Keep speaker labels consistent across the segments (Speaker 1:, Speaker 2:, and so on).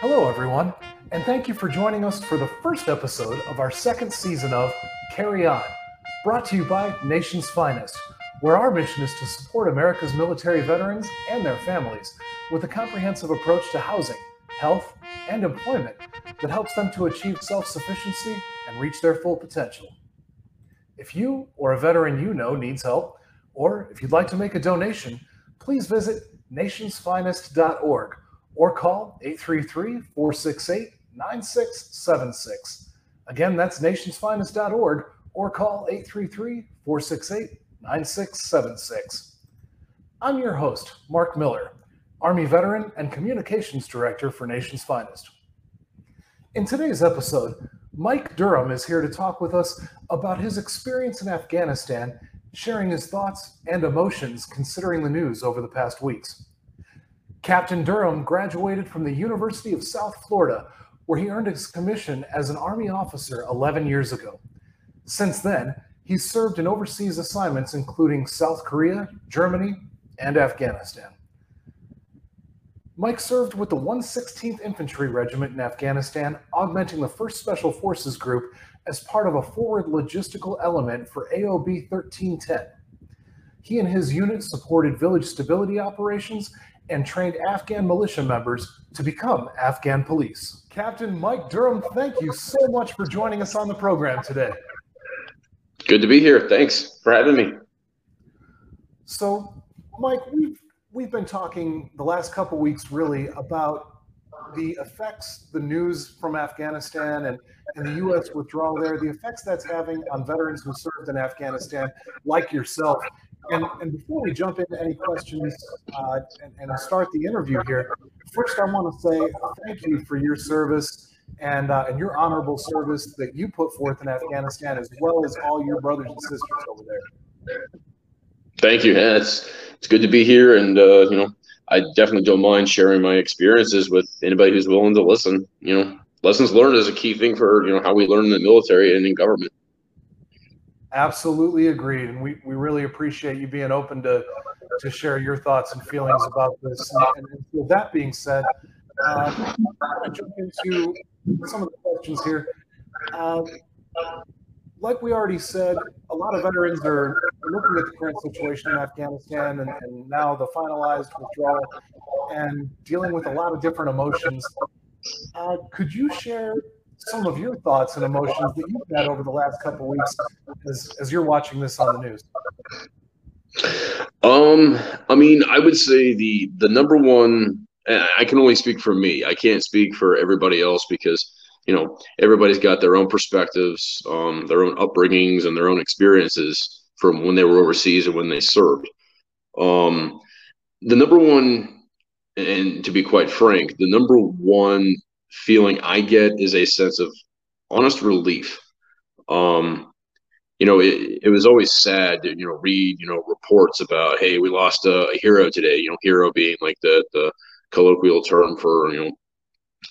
Speaker 1: Hello, everyone, and thank you for joining us for the first episode of our second season of Carry On, brought to you by Nation's Finest, where our mission is to support America's military veterans and their families with a comprehensive approach to housing, health, and employment that helps them to achieve self sufficiency and reach their full potential. If you or a veteran you know needs help, or if you'd like to make a donation, please visit nationsfinest.org or call 833 468 9676. Again, that's nationsfinest.org or call 833 468 9676. I'm your host, Mark Miller, Army veteran and communications director for Nation's Finest. In today's episode, Mike Durham is here to talk with us about his experience in Afghanistan, sharing his thoughts and emotions considering the news over the past weeks. Captain Durham graduated from the University of South Florida, where he earned his commission as an Army officer 11 years ago. Since then, he's served in overseas assignments including South Korea, Germany, and Afghanistan. Mike served with the 116th Infantry Regiment in Afghanistan, augmenting the 1st Special Forces Group as part of a forward logistical element for AOB 1310. He and his unit supported village stability operations and trained Afghan militia members to become Afghan police. Captain Mike Durham, thank you so much for joining us on the program today.
Speaker 2: Good to be here. Thanks for having me.
Speaker 1: So, Mike, we've we've been talking the last couple weeks really about the effects the news from Afghanistan and, and the U.S. withdrawal there, the effects that's having on veterans who served in Afghanistan, like yourself. And, and before we jump into any questions uh, and, and start the interview here, first I want to say thank you for your service and uh, and your honorable service that you put forth in Afghanistan, as well as all your brothers and sisters over there.
Speaker 2: Thank you. Yeah, it's it's good to be here, and uh, you know, I definitely don't mind sharing my experiences with anybody who's willing to listen. You know, lessons learned is a key thing for you know how we learn in the military and in government.
Speaker 1: Absolutely agreed, and we, we really appreciate you being open to to share your thoughts and feelings about this. And, with that being said, uh, I'm going to jump into some of the questions here. Uh, like we already said, a lot of veterans are looking at the current situation in Afghanistan and, and now the finalized withdrawal and dealing with a lot of different emotions. Uh, could you share some of your thoughts and emotions that you've had over the last couple weeks as, as you're watching this on the news?
Speaker 2: Um, I mean, I would say the the number one. I can only speak for me. I can't speak for everybody else because you know everybody's got their own perspectives, um, their own upbringings, and their own experiences from when they were overseas and when they served. Um, the number one, and to be quite frank, the number one feeling I get is a sense of honest relief. Um, you know, it, it was always sad to, you know, read, you know, reports about, hey, we lost a, a hero today, you know, hero being like the, the colloquial term for, you know,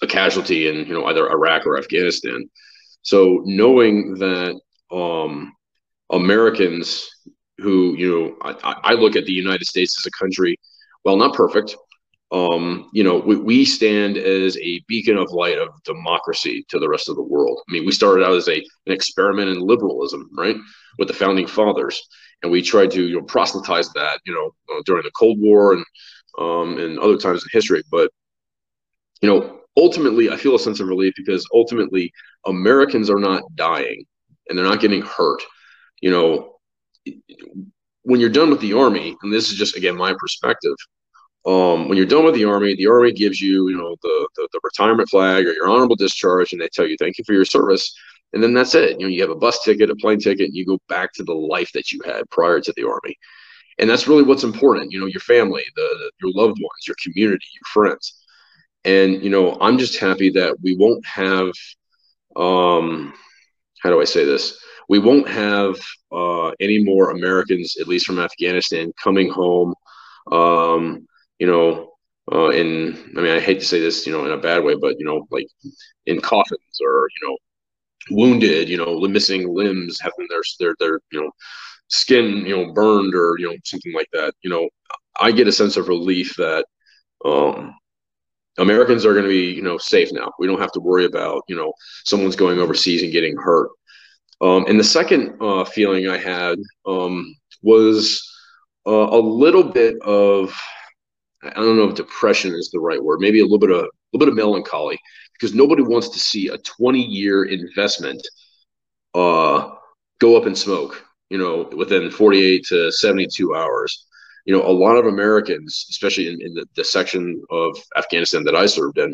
Speaker 2: a casualty in, you know, either Iraq or Afghanistan. So knowing that um, Americans who, you know, I, I look at the United States as a country, well, not perfect, um, you know, we, we stand as a beacon of light of democracy to the rest of the world. I mean, we started out as a an experiment in liberalism, right, with the founding fathers, and we tried to you know proselytize that, you know, uh, during the Cold War and um, and other times in history. But you know, ultimately, I feel a sense of relief because ultimately, Americans are not dying and they're not getting hurt. You know, when you're done with the army, and this is just again my perspective um, when you're done with the army, the army gives you, you know, the, the, the retirement flag or your honorable discharge, and they tell you thank you for your service, and then that's it. You know, you have a bus ticket, a plane ticket, and you go back to the life that you had prior to the army, and that's really what's important. You know, your family, the, the your loved ones, your community, your friends, and you know, I'm just happy that we won't have, um, how do I say this? We won't have uh, any more Americans, at least from Afghanistan, coming home. Um, you know, uh, in I mean, I hate to say this, you know, in a bad way, but you know, like in coffins or you know, wounded, you know, missing limbs, having their their their you know, skin you know burned or you know something like that. You know, I get a sense of relief that um, Americans are going to be, you know, safe now. We don't have to worry about, you know, someone's going overseas and getting hurt. Um, and the second uh, feeling I had um, was uh, a little bit of, I don't know if depression is the right word, maybe a little bit of a little bit of melancholy, because nobody wants to see a 20 year investment uh, go up in smoke, you know, within 48 to 72 hours you know, a lot of Americans, especially in, in the, the section of Afghanistan that I served in,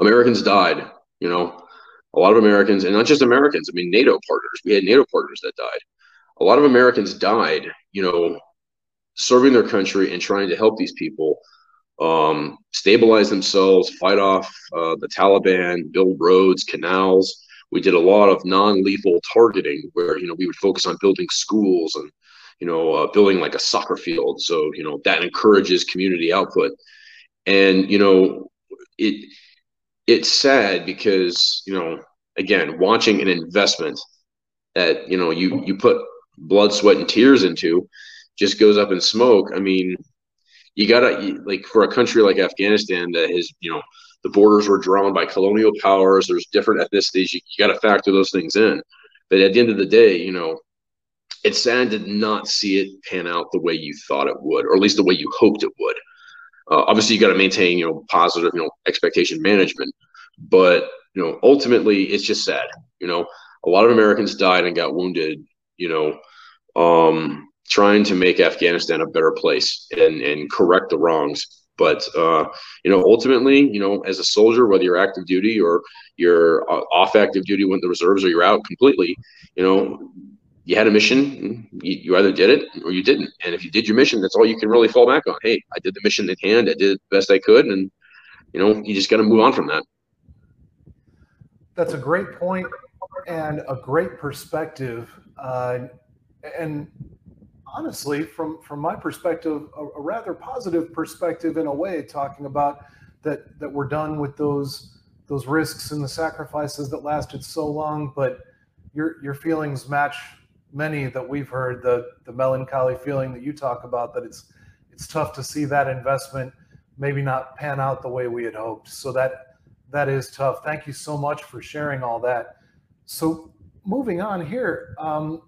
Speaker 2: Americans died, you know, a lot of Americans, and not just Americans, I mean, NATO partners. We had NATO partners that died. A lot of Americans died, you know, serving their country and trying to help these people um, stabilize themselves, fight off uh, the Taliban, build roads, canals. We did a lot of non-lethal targeting, where you know we would focus on building schools and you know, uh, building like a soccer field. So, you know, that encourages community output. And, you know, it it's sad because, you know, again, watching an investment that, you know, you you put blood, sweat, and tears into just goes up in smoke. I mean, you gotta like for a country like Afghanistan that has, you know, the borders were drawn by colonial powers. There's different ethnicities. You, you got to factor those things in. But at the end of the day, you know, it's sad to not see it pan out the way you thought it would, or at least the way you hoped it would. Uh, obviously, you got to maintain, you know, positive, you know, expectation management. But you know, ultimately, it's just sad. You know, a lot of Americans died and got wounded. You know, um, trying to make Afghanistan a better place and and correct the wrongs. But uh, you know, ultimately, you know, as a soldier, whether you're active duty or you're uh, off active duty when the reserves or you're out completely, you know, you had a mission, you, you, either did it or you didn't. And if you did your mission, that's all you can really fall back on. Hey, I did the mission at hand, I did the best I could, and you know, you just got to move on from that.
Speaker 1: That's a great point and a great perspective. Uh, and honestly, from from my perspective, a, a rather positive perspective in a way, talking about that that we're done with those those risks and the sacrifices that lasted so long, but your your feelings match many that we've heard the the melancholy feeling that you talk about that it's it's tough to see that investment maybe not pan out the way we had hoped. So that that is tough. Thank you so much for sharing all that. So moving on here, um,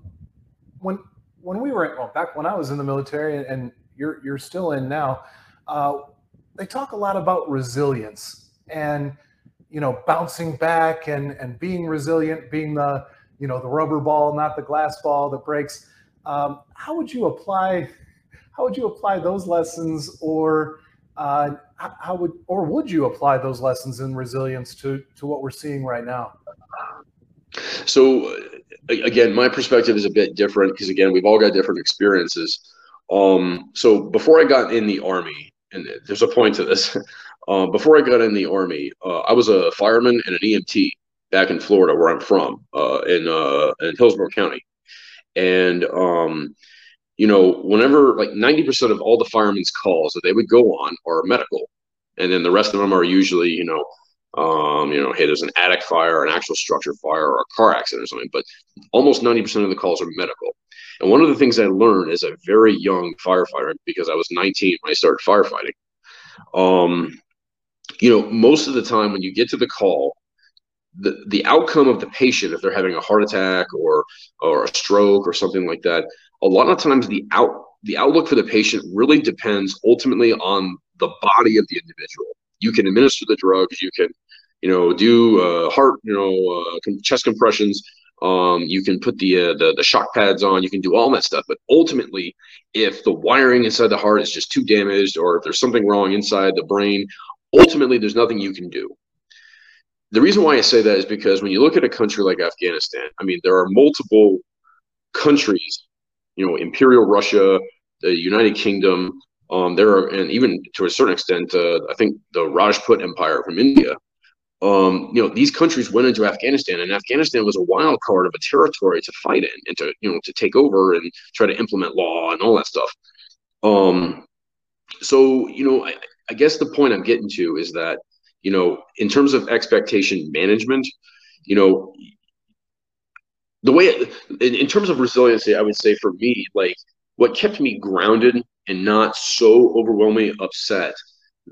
Speaker 1: when when we were well, back when I was in the military and you're you're still in now, uh, they talk a lot about resilience and you know bouncing back and and being resilient, being the you know the rubber ball, not the glass ball that breaks. Um, how would you apply? How would you apply those lessons, or uh, how would or would you apply those lessons in resilience to to what we're seeing right now?
Speaker 2: So again, my perspective is a bit different because again, we've all got different experiences. Um, so before I got in the army, and there's a point to this. Uh, before I got in the army, uh, I was a fireman and an EMT back in Florida, where I'm from, uh, in uh, in Hillsborough County, and um, you know, whenever like 90% of all the firemen's calls that they would go on are medical, and then the rest of them are usually, you know, um, you know, hey, there's an attic fire, an actual structure fire, or a car accident or something. But almost 90% of the calls are medical. And one of the things I learned as a very young firefighter, because I was 19 when I started firefighting, um, you know, most of the time when you get to the call, the, the outcome of the patient, if they're having a heart attack or or a stroke or something like that, a lot of times the out the outlook for the patient really depends ultimately on the body of the individual. You can administer the drugs, you can, you know, do uh, heart, you know, uh, chest compressions. Um, you can put the, uh, the the shock pads on. You can do all that stuff. But ultimately, if the wiring inside the heart is just too damaged, or if there's something wrong inside the brain, ultimately there's nothing you can do the reason why I say that is because when you look at a country like Afghanistan, I mean, there are multiple countries, you know, Imperial Russia, the United Kingdom, um, there are, and even to a certain extent, uh, I think the Rajput Empire from India. Um, you know, these countries went into Afghanistan, and Afghanistan was a wild card of a territory to fight in and to, you know, to take over and try to implement law and all that stuff. Um, so, you know, I, I guess the point I'm getting to is that you know, in terms of expectation management, you know, the way in, in terms of resiliency, I would say for me, like what kept me grounded and not so overwhelmingly upset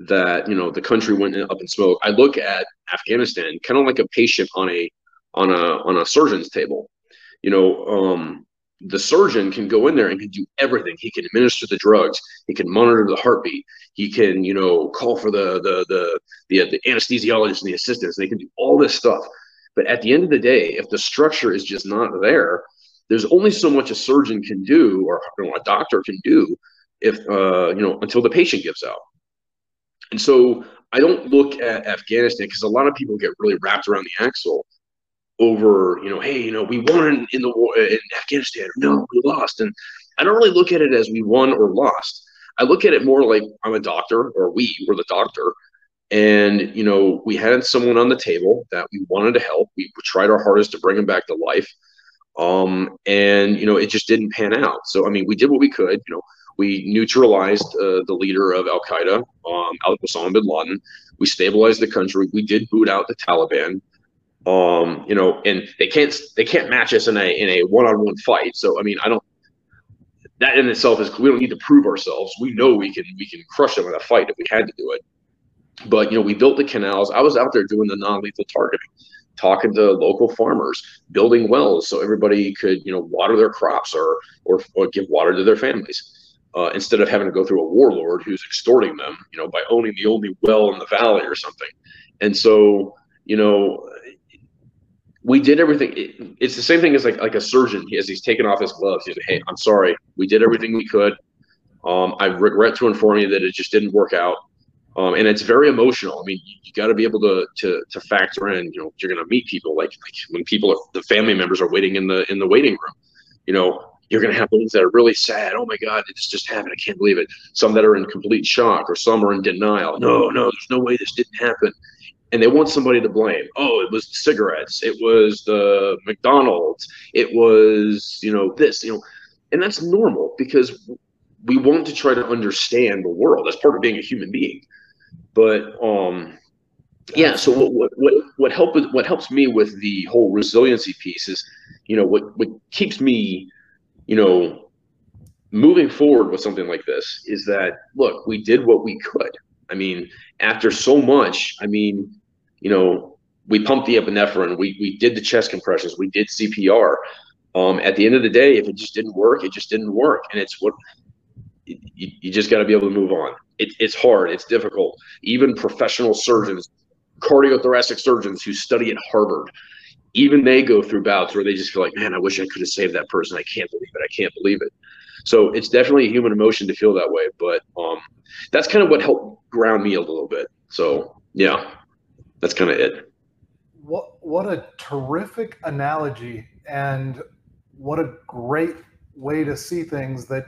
Speaker 2: that you know the country went up in smoke. I look at Afghanistan kind of like a patient on a on a on a surgeon's table. You know, um, the surgeon can go in there and can do everything. He can administer the drugs. He can monitor the heartbeat. He can, you know, call for the the the the, the anesthesiologist and the assistants. They can do all this stuff. But at the end of the day, if the structure is just not there, there's only so much a surgeon can do or you know, a doctor can do if uh, you know until the patient gives out. And so I don't look at Afghanistan because a lot of people get really wrapped around the axle over, you know, hey, you know, we won in the war in Afghanistan. No, we lost. And I don't really look at it as we won or lost. I look at it more like I'm a doctor or we were the doctor. And, you know, we had someone on the table that we wanted to help. We tried our hardest to bring him back to life. Um, and, you know, it just didn't pan out. So, I mean, we did what we could. You know, we neutralized uh, the leader of Al Qaeda, um, Osama bin Laden. We stabilized the country. We did boot out the Taliban. Um, you know, and they can't they can't match us in a in a one on one fight. So I mean, I don't. That in itself is we don't need to prove ourselves. We know we can we can crush them in a fight if we had to do it. But you know, we built the canals. I was out there doing the non lethal targeting, talking to local farmers, building wells so everybody could you know water their crops or or, or give water to their families. Uh, instead of having to go through a warlord who's extorting them, you know, by owning the only well in the valley or something. And so, you know, we did everything. It, it's the same thing as like like a surgeon. As he's taken off his gloves, he's like, "Hey, I'm sorry. We did everything we could. Um, I regret to inform you that it just didn't work out." Um, and it's very emotional. I mean, you, you got to be able to to to factor in. You know, you're going to meet people like like when people are the family members are waiting in the in the waiting room. You know, you're going to have ones that are really sad. Oh my God, this just happened. I can't believe it. Some that are in complete shock, or some are in denial. No, no, there's no way this didn't happen and they want somebody to blame. Oh, it was the cigarettes. It was the McDonald's. It was, you know, this, you know, and that's normal because we want to try to understand the world. That's part of being a human being. But um, yeah. So what what what help what helps me with the whole resiliency piece is, you know, what what keeps me, you know, moving forward with something like this is that look, we did what we could. I mean, after so much, I mean, you know, we pumped the epinephrine, we we did the chest compressions, we did CPR. Um, at the end of the day, if it just didn't work, it just didn't work, and it's what you, you just got to be able to move on. It, it's hard, it's difficult. Even professional surgeons, cardiothoracic surgeons who study at Harvard, even they go through bouts where they just feel like, man, I wish I could have saved that person. I can't believe it. I can't believe it. So it's definitely a human emotion to feel that way. But um, that's kind of what helped ground me a little bit. So yeah that's kind of it.
Speaker 1: What what a terrific analogy and what a great way to see things that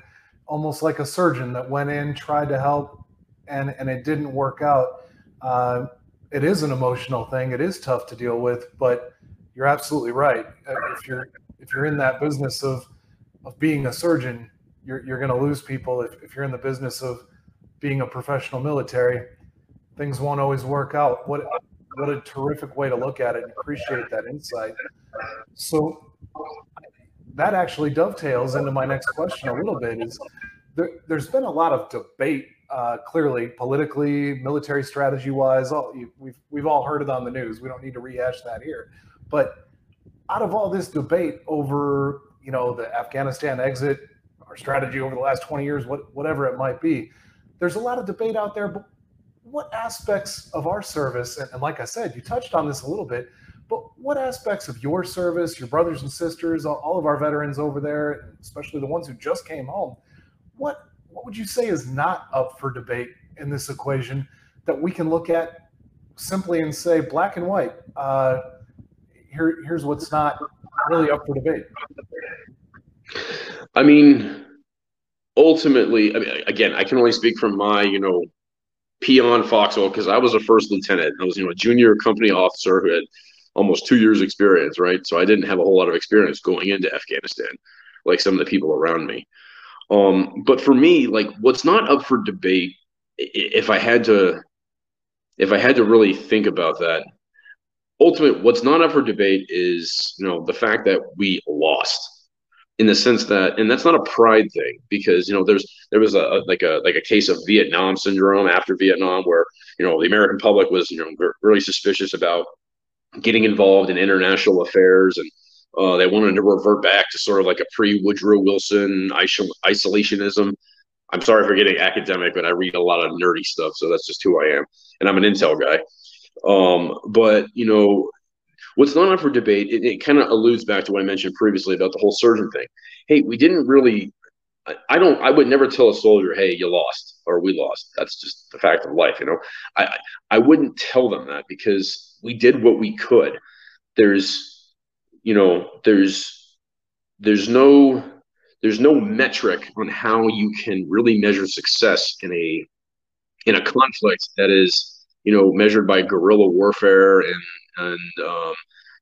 Speaker 1: almost like a surgeon that went in tried to help and and it didn't work out uh, it is an emotional thing it is tough to deal with but you're absolutely right. If you're if you're in that business of of being a surgeon you're, you're going to lose people. If, if you're in the business of being a professional military things won't always work out. What what a terrific way to look at it and appreciate that insight. So that actually dovetails into my next question a little bit is there, has been a lot of debate uh, clearly politically military strategy wise all, we've, we've all heard it on the news. We don't need to rehash that here but out of all this debate over you know the afghanistan exit our strategy over the last 20 years what, whatever it might be there's a lot of debate out there but what aspects of our service, and, and, like I said, you touched on this a little bit, but what aspects of your service, your brothers and sisters, all, of our veterans over there, especially the ones who just came home, what what would you say is not up for debate in this equation that we can look at simply and say black and white? Uh, here, here's what's not really up for debate.
Speaker 2: I mean, ultimately, I mean, again, I can only speak from my, you know, peon Foxhole because I was a first lieutenant. I was, you know, a junior company officer who had almost two years experience, right? So I didn't have a whole lot of experience going into Afghanistan, like some of the people around me. Um, but for me, like what's not up for debate, if I had to, if I had to really think about that, ultimate, what's not up for debate is, you know, the fact that we lost in the sense that, and that's not a pride thing because you know there's there was a, like a like a case of Vietnam syndrome after Vietnam where you know the American public was you know really suspicious about getting involved in international affairs and uh, they wanted to revert back to sort of like a pre Woodrow Wilson isolationism. I'm sorry for getting academic, but I read a lot of nerdy stuff, so that's just who I am, and I'm an Intel guy. Um, but you know, what's not up for debate, it, it kind of alludes back to what I mentioned previously about the whole surgeon thing. Hey, we didn't really. I, I don't. I would never tell a soldier, "Hey, you lost," or "We lost." That's just the fact of life, you know. I I wouldn't tell them that because we did what we could. There's, you know, there's there's no there's no metric on how you can really measure success in a in a conflict that is you know measured by guerrilla warfare and and um,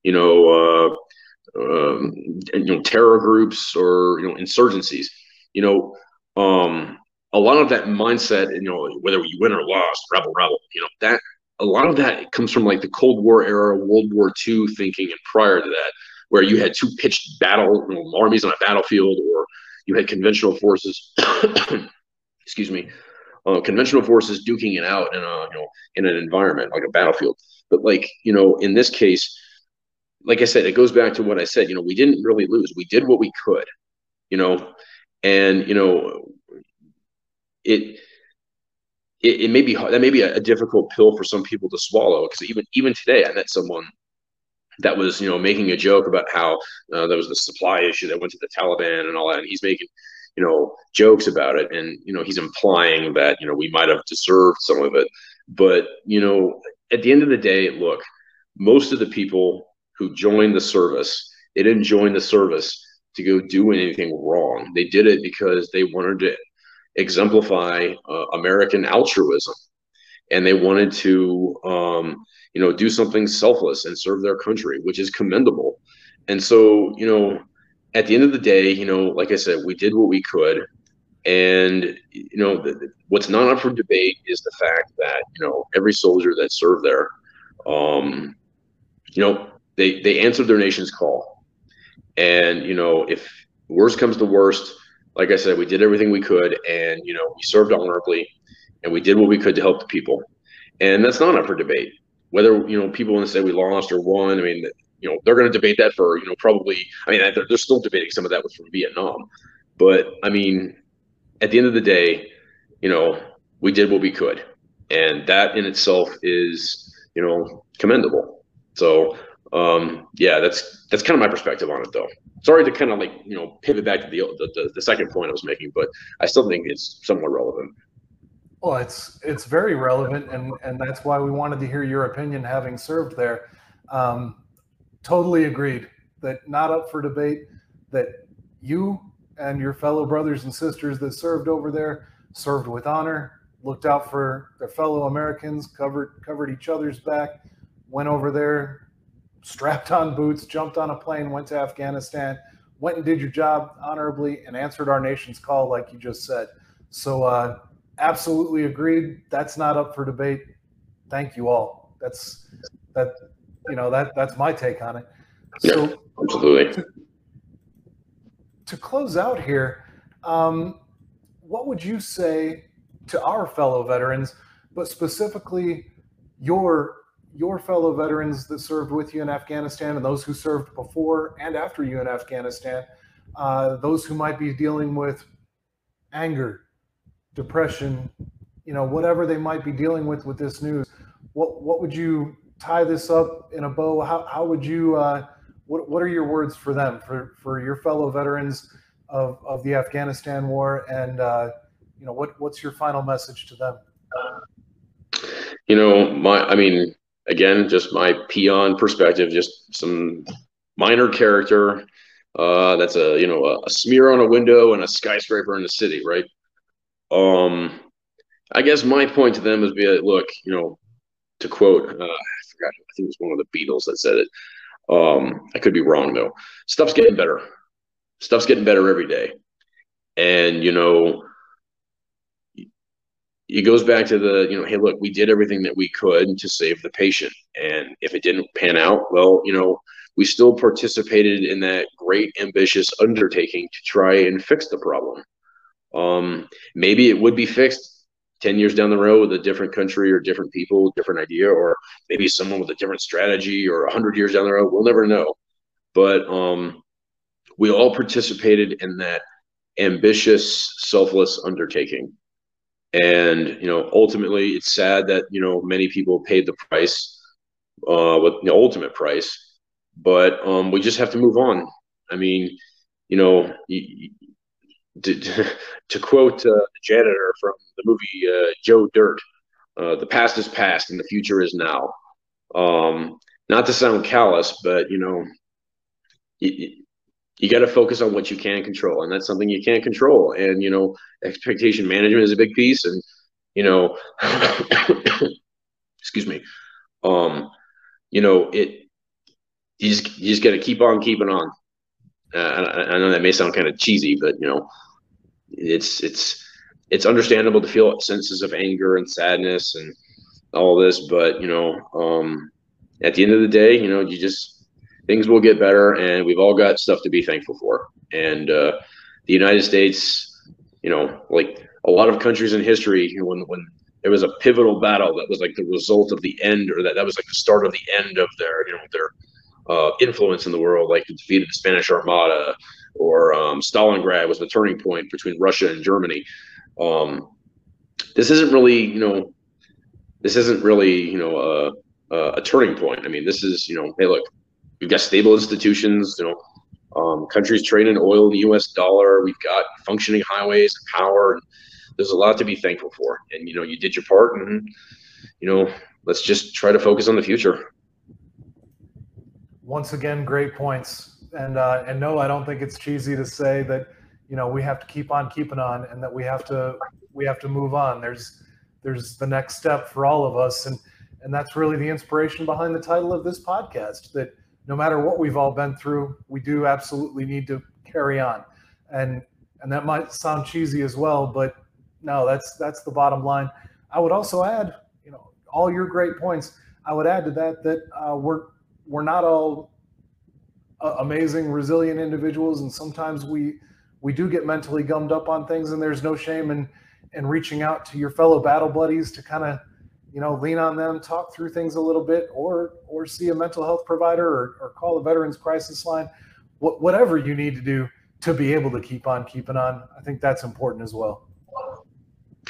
Speaker 2: you know uh, um, and, you know terror groups or you know insurgencies you know um, a lot of that mindset you know whether you win or lost rebel rebel you know that a lot of that comes from like the cold war era world war ii thinking and prior to that where you had two pitched battle you know, armies on a battlefield, or you had conventional forces. excuse me, uh, conventional forces duking it out in a you know in an environment like a battlefield. But like you know, in this case, like I said, it goes back to what I said. You know, we didn't really lose. We did what we could. You know, and you know, it it, it may be that may be a, a, difficult pill for some people to swallow because even even today I met someone that was you know making a joke about how uh, there was the supply issue that went to the Taliban and all that, and he's making you know jokes about it, and you know he's implying that you know we might have deserved some of it, but you know at the end of the day, look, most of the people who joined the service, they didn't join the service to go do anything wrong. They did it because they wanted to exemplify uh, American altruism, and they wanted to um, you know, do something selfless and serve their country, which is commendable. And so, you know, at the end of the day, you know, like I said, we did what we could. And, you know, the, what's not up for debate is the fact that, you know, every soldier that served there, um, you know, they, they answered their nation's call. And, you know, if worst comes to worst, like I said, we did everything we could and, you know, we served honorably and we did what we could to help the people. And that's not up for debate whether you know people want to say we lost or won. I mean, you know, they're going to debate that for you know probably. I mean, they're, they're still debating some of that was from Vietnam, but I mean, at the end of the day, you know, we did what we could, and that in itself is you know commendable. So um, yeah, that's that's kind of my perspective on it, though. Sorry to kind of like you know pivot back to the, the the second point I was making, but I still think it's somewhat relevant.
Speaker 1: Well, it's it's very relevant, and and that's why we wanted to hear your opinion, having served there. Um, totally agreed that not up for debate. That you and your fellow brothers and sisters that served over there served with honor, looked out for their fellow Americans, covered covered each other's back, went over there, strapped on boots, jumped on a plane, went to Afghanistan, went and did your job honorably, and answered our nation's call, like you just said. So. Uh, absolutely agreed. That's not up for debate. Thank you all. That's that. You know that that's my take on it.
Speaker 2: So, yeah, absolutely.
Speaker 1: To, to close out here, um, what would you say to our fellow veterans, but specifically your your fellow veterans that served with you in Afghanistan and those who served before and after you in Afghanistan, uh, those who might be dealing with anger, depression, you know, whatever they might be dealing with with this news. What what would you tie this up in a bow? How how would you uh, what what are your words for them for for your fellow veterans of of the Afghanistan war and uh, you know what what's your final message to them?
Speaker 2: You know, my I mean, again, just my peon perspective, just some minor character. Uh, that's a you know a, a smear on a window and a skyscraper in the city, right? Um, I guess my point to them is be like, look, you know, to quote, uh, forgot, I think it was one of the Beatles that said it. Um, I could be wrong though. Stuff's getting better. Stuff's getting better every day, and you know, it goes back to the you know, hey, look, we did everything that we could to save the patient, and if it didn't pan out, well, you know, we still participated in that great ambitious undertaking to try and fix the problem. Um, maybe it would be fixed 10 years down the road with a different country or different people, different idea, or maybe someone with a different strategy or 100 years down the road. We'll never know. But um, we all participated in that ambitious, selfless undertaking. And, you know, ultimately, it's sad that, you know, many people paid the price, uh, with the ultimate price. But um, we just have to move on. I mean, you know, to, to quote uh, the janitor from the movie uh, Joe Dirt, uh, the past is past and the future is now. Um, not to sound callous, but you know, you, you got to focus on what you can control, and that's something you can't control. And you know, expectation management is a big piece, and you know, excuse me, um, you know, it you just just got to keep on keeping on. Uh, I, I know that may sound kind of cheesy, but you know, it's it's it's understandable to feel senses of anger and sadness and all this, but you know, um, at the end of the day, you know, you just things will get better, and we've all got stuff to be thankful for. And uh, the United States, you know, like a lot of countries in history, when when there was a pivotal battle that was like the result of the end, or that that was like the start of the end of their, you know, their uh, influence in the world, like defeated the Spanish Armada, or um, Stalingrad was the turning point between Russia and Germany. Um, this isn't really, you know, this isn't really, you know, a, a turning point. I mean, this is, you know, hey, look, we've got stable institutions, you know, um, countries trading oil in the U.S. dollar. We've got functioning highways and power. And there's a lot to be thankful for. And you know, you did your part, and you know, let's just try to focus on the future.
Speaker 1: Once again, great points and uh, and no, I don't think it's cheesy to say that you know we have to keep on keeping on, and that we have to we have to move on. There's there's the next step for all of us, and and that's really the inspiration behind the title of this podcast. That no matter what we've all been through, we do absolutely need to carry on, and and that might sound cheesy as well, but no, that's that's the bottom line. I would also add, you know, all your great points. I would add to that that uh, we're we're not all uh, amazing, resilient individuals, and sometimes we we do get mentally gummed up on things, and there's no shame in in reaching out to your fellow battle buddies to kind of you know lean on them, talk through things a little bit, or or see a mental health provider or, or call a veterans crisis line, Wh- whatever you need to do to be able to keep on keeping on. I think that's important as well.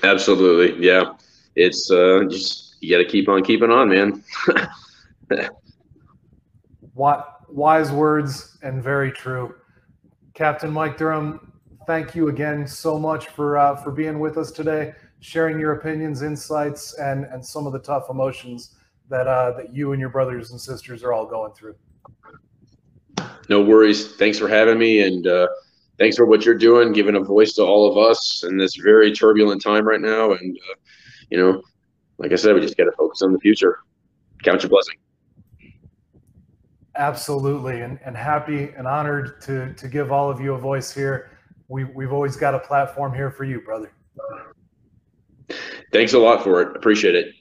Speaker 2: Absolutely, yeah. It's uh, just you got to keep on keeping on, man.
Speaker 1: what wise words and very true. Captain Mike Durham, thank you again so much for uh, for being with us today, sharing your opinions, insights, and and some of the tough emotions that uh, that you and your brothers and sisters are all going through.
Speaker 2: No worries. Thanks for having me, and uh, thanks for what you're doing, giving a voice to all of us in this very turbulent time right now. And uh, you know, like I said, we just got to focus on the future. Count your blessing.
Speaker 1: Absolutely, and, and happy and honored to to give all of you a voice here. We we've always got a platform here for you, brother.
Speaker 2: Thanks a lot for it. Appreciate it.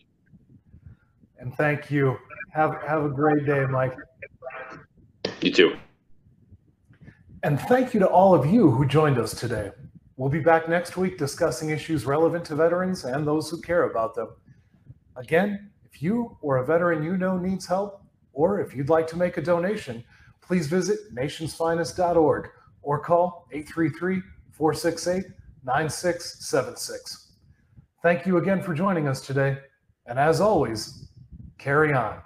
Speaker 1: And thank you. Have have a great day, Mike.
Speaker 2: You too.
Speaker 1: And thank you to all of you who joined us today. We'll be back next week discussing issues relevant to veterans and those who care about them. Again, if you or a veteran you know needs help, or if you'd like to make a donation, please visit nationsfinest.org or call 833 468 9676. Thank you again for joining us today. And as always, carry on.